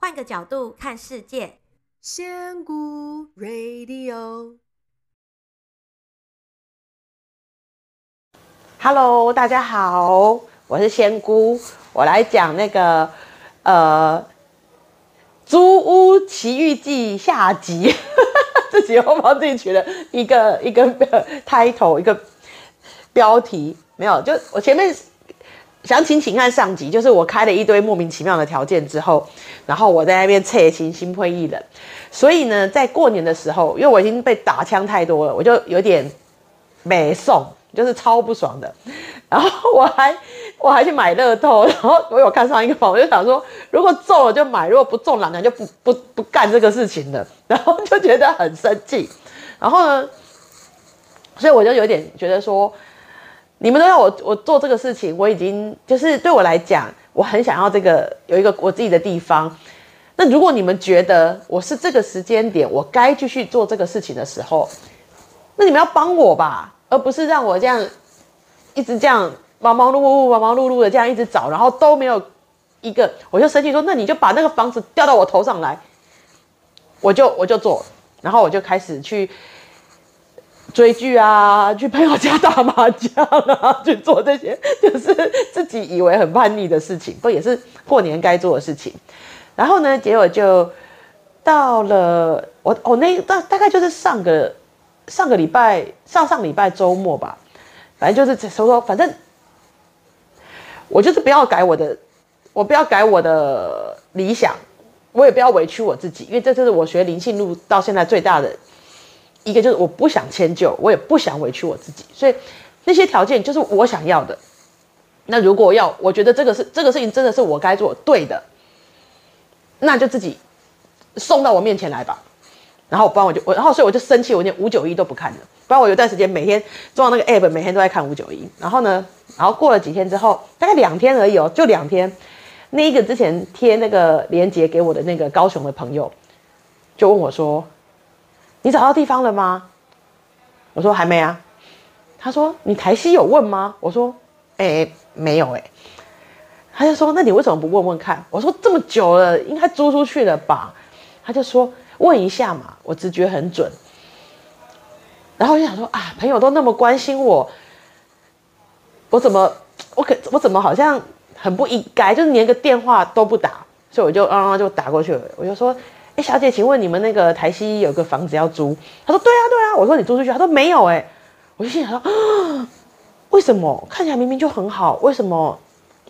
换个角度看世界，仙姑 Radio，Hello，大家好，我是仙姑，我来讲那个呃《租屋奇遇记》下集，自己又帮自己取了一个一个 title，一个标题，没有，就我前面。详情请看上集，就是我开了一堆莫名其妙的条件之后，然后我在那边切心心灰意冷，所以呢，在过年的时候，因为我已经被打枪太多了，我就有点没送，就是超不爽的。然后我还我还去买乐透，然后我有看上一个房，我就想说，如果中了就买，如果不中，老娘就不不不干这个事情了。然后就觉得很生气，然后呢，所以我就有点觉得说。你们都要我我做这个事情，我已经就是对我来讲，我很想要这个有一个我自己的地方。那如果你们觉得我是这个时间点，我该继续做这个事情的时候，那你们要帮我吧，而不是让我这样一直这样忙忙碌碌、忙忙碌碌的这样一直找，然后都没有一个，我就生气说，那你就把那个房子调到我头上来，我就我就做，然后我就开始去。追剧啊，去朋友家打麻将啊，去做这些就是自己以为很叛逆的事情，不也是过年该做的事情。然后呢，结果就到了我我那大大概就是上个上个礼拜上上礼拜周末吧，反正就是说说，反正我就是不要改我的，我不要改我的理想，我也不要委屈我自己，因为这就是我学灵性路到现在最大的。一个就是我不想迁就，我也不想委屈我自己，所以那些条件就是我想要的。那如果要，我觉得这个是这个事情真的是我该做对的，那就自己送到我面前来吧。然后不然我就我，然后所以我就生气，我连五九一都不看了。不然我有段时间每天装那个 app，每天都在看五九一。然后呢，然后过了几天之后，大概两天而已哦，就两天。那一个之前贴那个链接给我的那个高雄的朋友，就问我说。你找到地方了吗？我说还没啊。他说你台西有问吗？我说哎、没有哎、他就说那你为什么不问问看？我说这么久了，应该租出去了吧？他就说问一下嘛，我直觉很准。然后我就想说啊，朋友都那么关心我，我怎么我可我怎么好像很不应该，就是连个电话都不打，所以我就啊、嗯、就打过去了，我就说。哎，小姐，请问你们那个台西有个房子要租？他说：对啊，对啊。我说你租出去？他说没有。哎，我就心想说啊，为什么？看起来明明就很好，为什么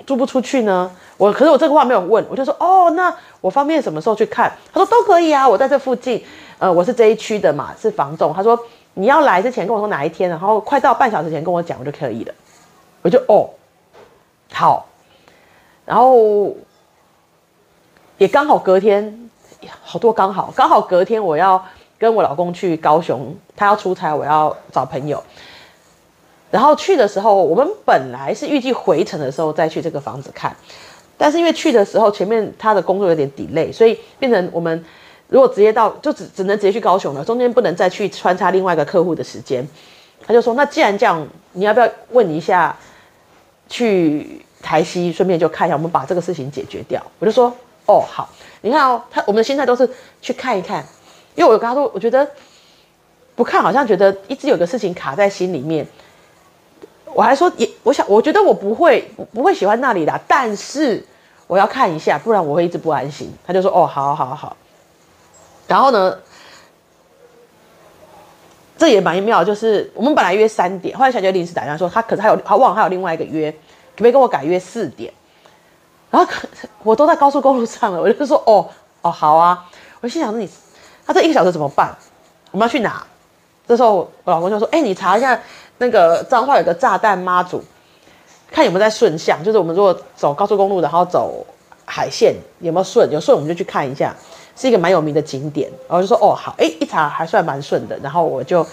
租不出去呢？我可是我这个话没有问，我就说哦，那我方便什么时候去看？他说都可以啊，我在这附近，呃，我是这一区的嘛，是房仲。他说你要来之前跟我说哪一天，然后快到半小时前跟我讲，我就可以了。我就哦，好，然后也刚好隔天。好多刚好刚好隔天我要跟我老公去高雄，他要出差，我要找朋友。然后去的时候，我们本来是预计回程的时候再去这个房子看，但是因为去的时候前面他的工作有点 delay，所以变成我们如果直接到就只只能直接去高雄了，中间不能再去穿插另外一个客户的时间。他就说：“那既然这样，你要不要问一下去台西，顺便就看一下，我们把这个事情解决掉？”我就说：“哦，好。”你看哦，他我们的心态都是去看一看，因为我跟他说，我觉得不看好像觉得一直有个事情卡在心里面。我还说也，我想我觉得我不会不会喜欢那里的，但是我要看一下，不然我会一直不安心。他就说哦，好好好。然后呢，这也蛮妙，就是我们本来约三点，后来小姐临时打电话说他可是还有他忘了还有另外一个约，可不可以跟我改约四点？然后我都在高速公路上了，我就说哦哦好啊，我心想说你，他这一个小时怎么办？我们要去哪？这时候我老公就说，哎，你查一下那个彰化有个炸弹妈祖，看有没有在顺向，就是我们如果走高速公路，然后走海线有没有顺？有顺我们就去看一下，是一个蛮有名的景点。然后就说哦好，哎一查还算蛮顺的，然后我就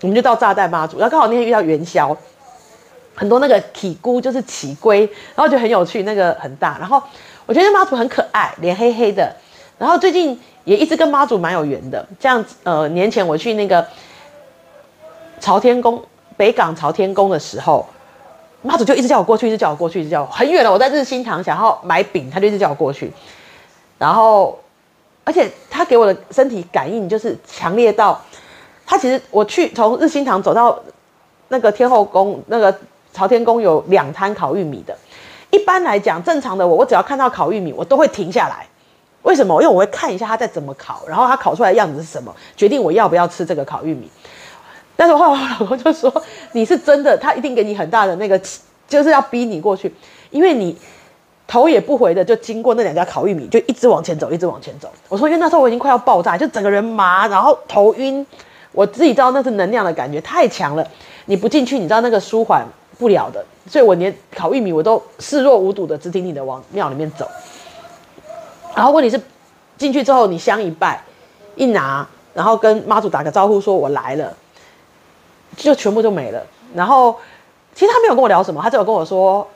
我们就到炸弹妈祖，然后刚好那天遇到元宵。很多那个起龟就是起龟，然后就很有趣，那个很大。然后我觉得妈祖很可爱，脸黑黑的。然后最近也一直跟妈祖蛮有缘的。这样子，呃，年前我去那个朝天宫北港朝天宫的时候，妈祖就一直叫我过去，一直叫我过去，一直叫我很远了。我在日新堂想要买饼，他就一直叫我过去。然后而且他给我的身体感应就是强烈到，他其实我去从日新堂走到那个天后宫那个朝天宫有两摊烤玉米的。一般来讲，正常的我，我只要看到烤玉米，我都会停下来。为什么？因为我会看一下他在怎么烤，然后他烤出来的样子是什么，决定我要不要吃这个烤玉米。但是后来我老公就说：“你是真的，他一定给你很大的那个，就是要逼你过去，因为你头也不回的就经过那两家烤玉米，就一直往前走，一直往前走。”我说：“因为那时候我已经快要爆炸，就整个人麻，然后头晕，我自己知道那是能量的感觉太强了，你不进去，你知道那个舒缓。”不了的，所以我连烤玉米我都视若无睹的，直挺挺的往庙里面走。然后问题是，进去之后你香一拜，一拿，然后跟妈祖打个招呼，说我来了，就全部就没了。然后其实他没有跟我聊什么，他只有跟我说，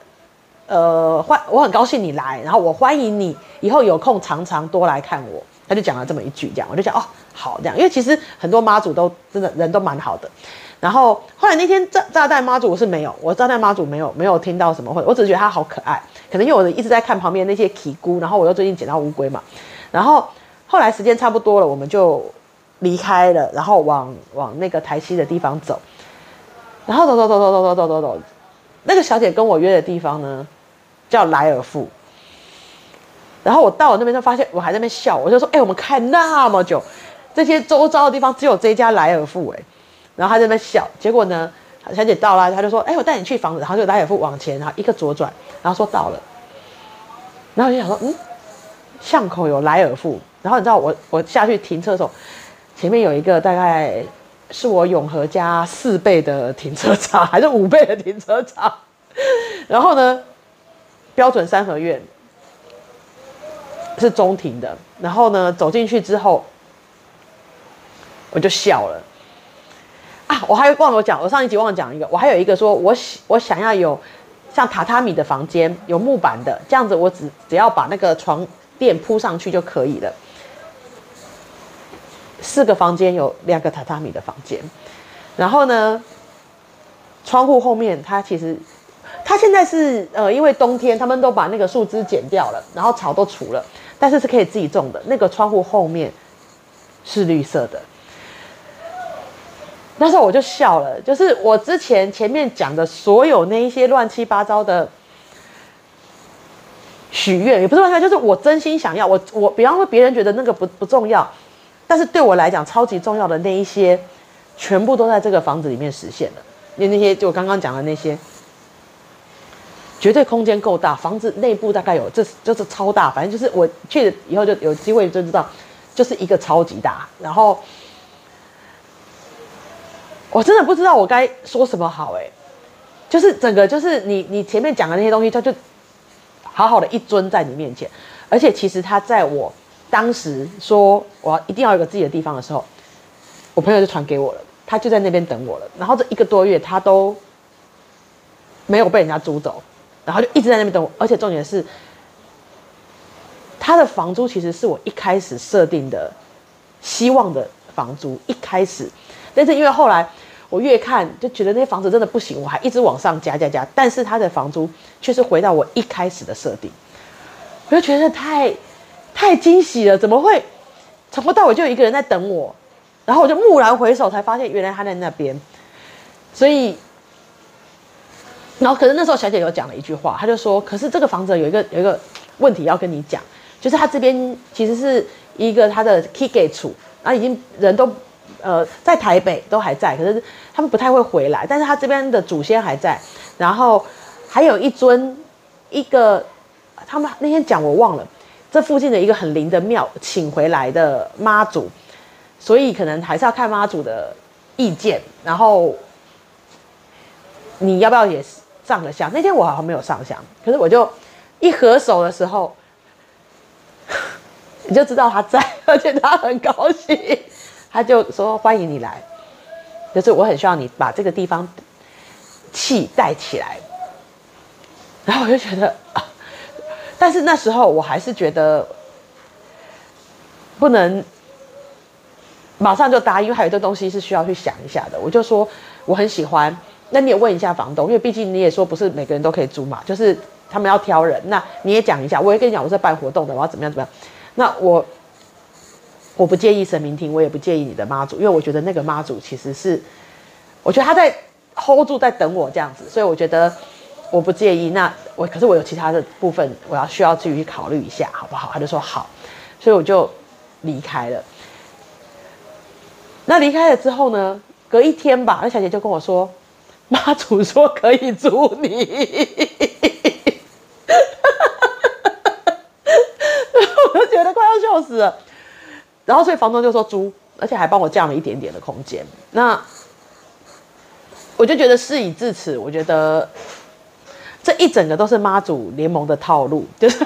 呃，欢，我很高兴你来，然后我欢迎你以后有空常常多来看我。他就讲了这么一句，这样我就讲哦，好这样，因为其实很多妈祖都真的人都蛮好的。然后后来那天炸炸弹妈祖我是没有，我炸弹妈祖没有没有听到什么，或者我只是觉得他好可爱，可能因为我一直在看旁边那些奇姑，然后我又最近捡到乌龟嘛，然后后来时间差不多了，我们就离开了，然后往往那个台西的地方走，然后走走走走走走走走走，那个小姐跟我约的地方呢叫莱尔富，然后我到了那边就发现我还在那边笑，我就说，哎，我们开那么久，这些周遭的地方只有这家莱尔富，哎。然后他在那笑，结果呢，小姐到了，他就说：“哎，我带你去房子。”然后就来尔富往前，然后一个左转，然后说到了。然后我就想说：“嗯，巷口有莱尔富。”然后你知道我我下去停车的时候，前面有一个大概是我永和家四倍的停车场，还是五倍的停车场。然后呢，标准三合院是中庭的。然后呢，走进去之后，我就笑了。我还忘了讲，我上一集忘了讲一个，我还有一个说，我想我想要有像榻榻米的房间，有木板的，这样子我只只要把那个床垫铺上去就可以了。四个房间有两个榻榻米的房间，然后呢，窗户后面它其实它现在是呃，因为冬天他们都把那个树枝剪掉了，然后草都除了，但是是可以自己种的。那个窗户后面是绿色的。那时候我就笑了，就是我之前前面讲的所有那一些乱七八糟的许愿，也不是乱七八糟，就是我真心想要。我我比方说别人觉得那个不不重要，但是对我来讲超级重要的那一些，全部都在这个房子里面实现了。因为那些就我刚刚讲的那些，绝对空间够大，房子内部大概有这就是超大，反正就是我去了以后就有机会就知道，就是一个超级大，然后。我真的不知道我该说什么好哎，就是整个就是你你前面讲的那些东西，他就好好的一尊在你面前，而且其实他在我当时说我要一定要有个自己的地方的时候，我朋友就传给我了，他就在那边等我了，然后这一个多月他都没有被人家租走，然后就一直在那边等我，而且重点是他的房租其实是我一开始设定的希望的房租，一开始。但是因为后来我越看就觉得那些房子真的不行，我还一直往上加加加，但是他的房租却是回到我一开始的设定，我就觉得太太惊喜了，怎么会从头到尾就有一个人在等我？然后我就蓦然回首，才发现原来他在那边。所以，然后可是那时候小姐有讲了一句话，她就说：“可是这个房子有一个有一个问题要跟你讲，就是他这边其实是一个他的 key gate 处，然后已经人都。”呃，在台北都还在，可是他们不太会回来。但是他这边的祖先还在，然后还有一尊一个，他们那天讲我忘了，这附近的一个很灵的庙请回来的妈祖，所以可能还是要看妈祖的意见。然后你要不要也上个香？那天我好像没有上香，可是我就一合手的时候，你就知道他在，而且他很高兴。他就说：“欢迎你来，就是我很需要你把这个地方气带起来。”然后我就觉得，但是那时候我还是觉得不能马上就答应，因为还有这东西是需要去想一下的。我就说我很喜欢，那你也问一下房东，因为毕竟你也说不是每个人都可以租嘛，就是他们要挑人，那你也讲一下，我也跟你讲我是办活动的，我要怎么样怎么样。那我我不介意神明厅，我也不介意你的妈祖，因为我觉得那个妈祖其实是，我觉得他在 hold 住，在等我这样子，所以我觉得我不介意。那我可是我有其他的部分，我要需要自己去考虑一下，好不好？他就说好，所以我就离开了。那离开了之后呢？隔一天吧，那小姐就跟我说，妈祖说可以租你，我就觉得快要笑死了。然后所以房东就说租，而且还帮我降了一点点的空间。那我就觉得事已至此，我觉得这一整个都是妈祖联盟的套路，就是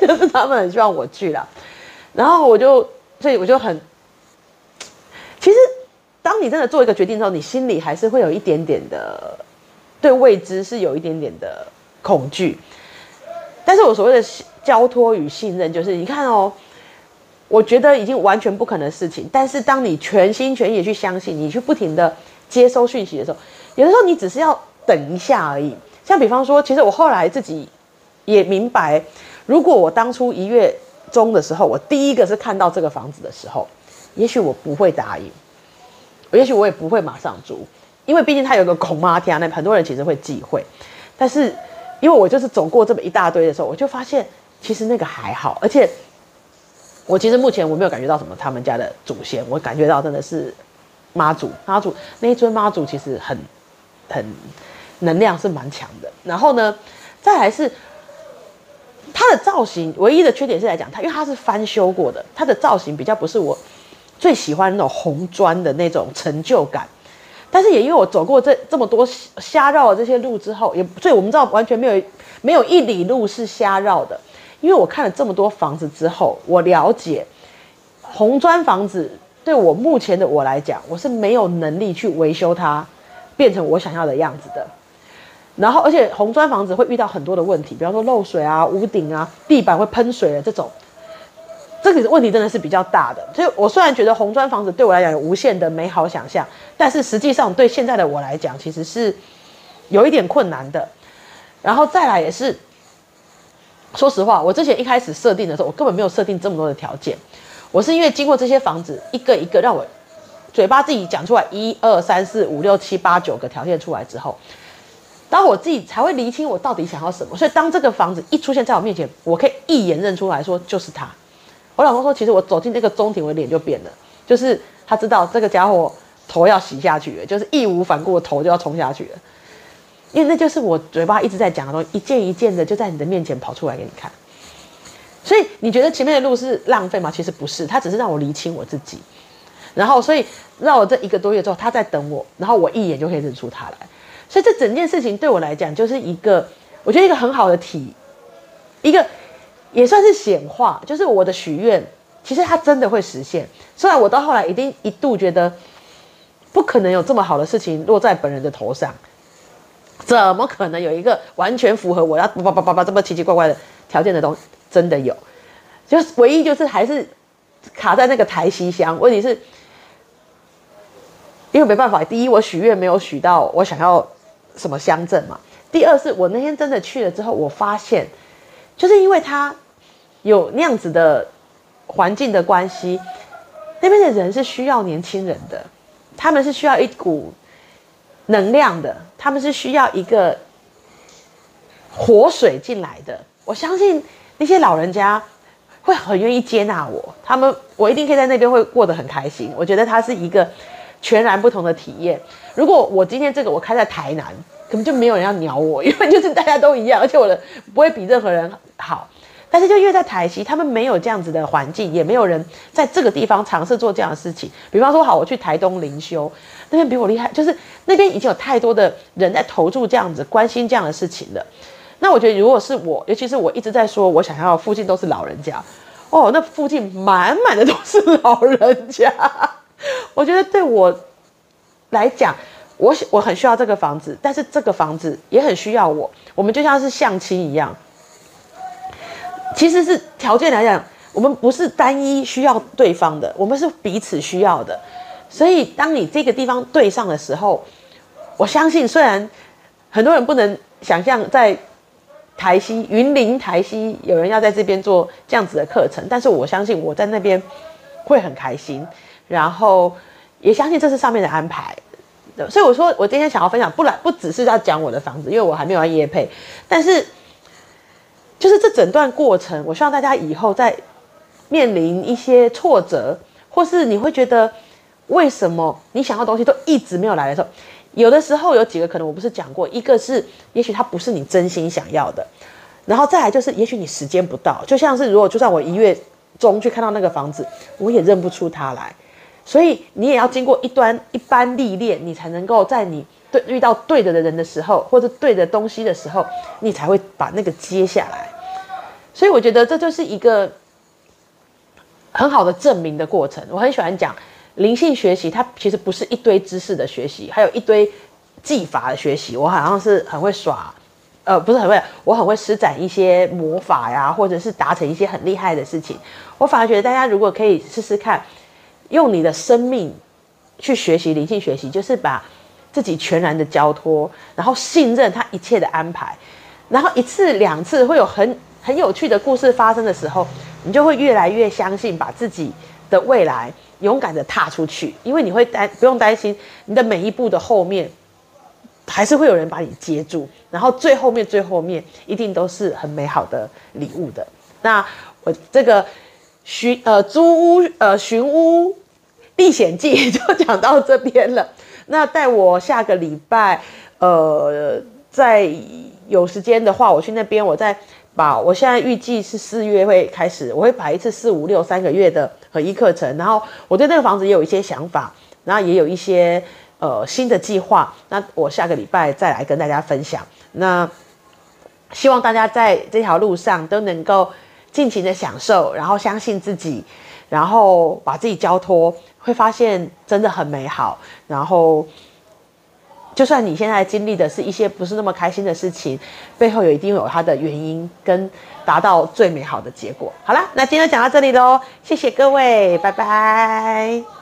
就是他们很希望我去了，然后我就所以我就很。其实，当你真的做一个决定之后，你心里还是会有一点点的对未知是有一点点的恐惧。但是我所谓的交托与信任，就是你看哦，我觉得已经完全不可能的事情，但是当你全心全意去相信，你去不停的接收讯息的时候，有的时候你只是要等一下而已。像比方说，其实我后来自己也明白，如果我当初一月中的时候，我第一个是看到这个房子的时候。也许我不会答应，也许我也不会马上租，因为毕竟他有个孔妈天，那很多人其实会忌讳。但是因为我就是走过这么一大堆的时候，我就发现其实那个还好，而且我其实目前我没有感觉到什么他们家的祖先，我感觉到真的是妈祖，妈祖那一尊妈祖其实很很能量是蛮强的。然后呢，再来是。它的造型唯一的缺点是来讲，它因为它是翻修过的，它的造型比较不是我最喜欢那种红砖的那种成就感。但是也因为我走过这这么多瞎绕的这些路之后，也所以我们知道完全没有没有一里路是瞎绕的。因为我看了这么多房子之后，我了解红砖房子对我目前的我来讲，我是没有能力去维修它变成我想要的样子的。然后，而且红砖房子会遇到很多的问题，比方说漏水啊、屋顶啊、地板会喷水的这种，这个问题真的是比较大的。所以我虽然觉得红砖房子对我来讲有无限的美好想象，但是实际上对现在的我来讲，其实是有一点困难的。然后再来也是，说实话，我之前一开始设定的时候，我根本没有设定这么多的条件，我是因为经过这些房子一个一个让我嘴巴自己讲出来，一二三四五六七八九个条件出来之后。当我自己才会厘清我到底想要什么，所以当这个房子一出现在我面前，我可以一眼认出来说就是他。我老公说，其实我走进这个中庭，我的脸就变了，就是他知道这个家伙头要洗下去了，就是义无反顾的头就要冲下去了，因为那就是我嘴巴一直在讲的东西，一件一件的就在你的面前跑出来给你看。所以你觉得前面的路是浪费吗？其实不是，他只是让我厘清我自己。然后，所以让我这一个多月之后，他在等我，然后我一眼就可以认出他来。所以这整件事情对我来讲就是一个，我觉得一个很好的体，一个也算是显化，就是我的许愿，其实它真的会实现。虽然我到后来一定一度觉得，不可能有这么好的事情落在本人的头上，怎么可能有一个完全符合我要叭叭叭叭这么奇奇怪怪的条件的东西？真的有，就是唯一就是还是卡在那个台西乡，问题是，因为没办法，第一我许愿没有许到我想要。什么乡镇嘛？第二是我那天真的去了之后，我发现，就是因为他有那样子的环境的关系，那边的人是需要年轻人的，他们是需要一股能量的，他们是需要一个活水进来的。我相信那些老人家会很愿意接纳我，他们我一定可以在那边会过得很开心。我觉得他是一个。全然不同的体验。如果我今天这个我开在台南，根本就没有人要鸟我，因为就是大家都一样，而且我的不会比任何人好。但是就因为在台西，他们没有这样子的环境，也没有人在这个地方尝试做这样的事情。比方说，好，我去台东灵修，那边比我厉害，就是那边已经有太多的人在投注这样子、关心这样的事情了。那我觉得，如果是我，尤其是我一直在说我想要附近都是老人家，哦，那附近满满的都是老人家。我觉得对我来讲，我我很需要这个房子，但是这个房子也很需要我。我们就像是相亲一样，其实是条件来讲，我们不是单一需要对方的，我们是彼此需要的。所以，当你这个地方对上的时候，我相信，虽然很多人不能想象在台西云林台西有人要在这边做这样子的课程，但是我相信我在那边会很开心，然后也相信这是上面的安排。所以我说我今天想要分享，不然不只是要讲我的房子，因为我还没有要业配，但是就是这整段过程，我希望大家以后在面临一些挫折，或是你会觉得为什么你想要的东西都一直没有来的时候。有的时候有几个可能我不是讲过，一个是也许它不是你真心想要的，然后再来就是也许你时间不到，就像是如果就算我一月中去看到那个房子，我也认不出它来，所以你也要经过一段一般历练，你才能够在你对遇到对的人的时候，或者对的东西的时候，你才会把那个接下来。所以我觉得这就是一个很好的证明的过程，我很喜欢讲。灵性学习，它其实不是一堆知识的学习，还有一堆技法的学习。我好像是很会耍，呃，不是很会，我很会施展一些魔法呀，或者是达成一些很厉害的事情。我反而觉得大家如果可以试试看，用你的生命去学习灵性学习，就是把自己全然的交托，然后信任他一切的安排，然后一次两次会有很很有趣的故事发生的时候，你就会越来越相信，把自己的未来。勇敢的踏出去，因为你会担不用担心你的每一步的后面，还是会有人把你接住，然后最后面最后面一定都是很美好的礼物的。那我这个寻呃租屋呃寻屋历险记 就讲到这边了。那待我下个礼拜呃再有时间的话，我去那边我再。把我现在预计是四月会开始，我会排一次四五六三个月的合一课程，然后我对那个房子也有一些想法，然后也有一些呃新的计划，那我下个礼拜再来跟大家分享。那希望大家在这条路上都能够尽情的享受，然后相信自己，然后把自己交托，会发现真的很美好，然后。就算你现在经历的是一些不是那么开心的事情，背后也一定有它的原因，跟达到最美好的结果。好啦，那今天就讲到这里喽，谢谢各位，拜拜。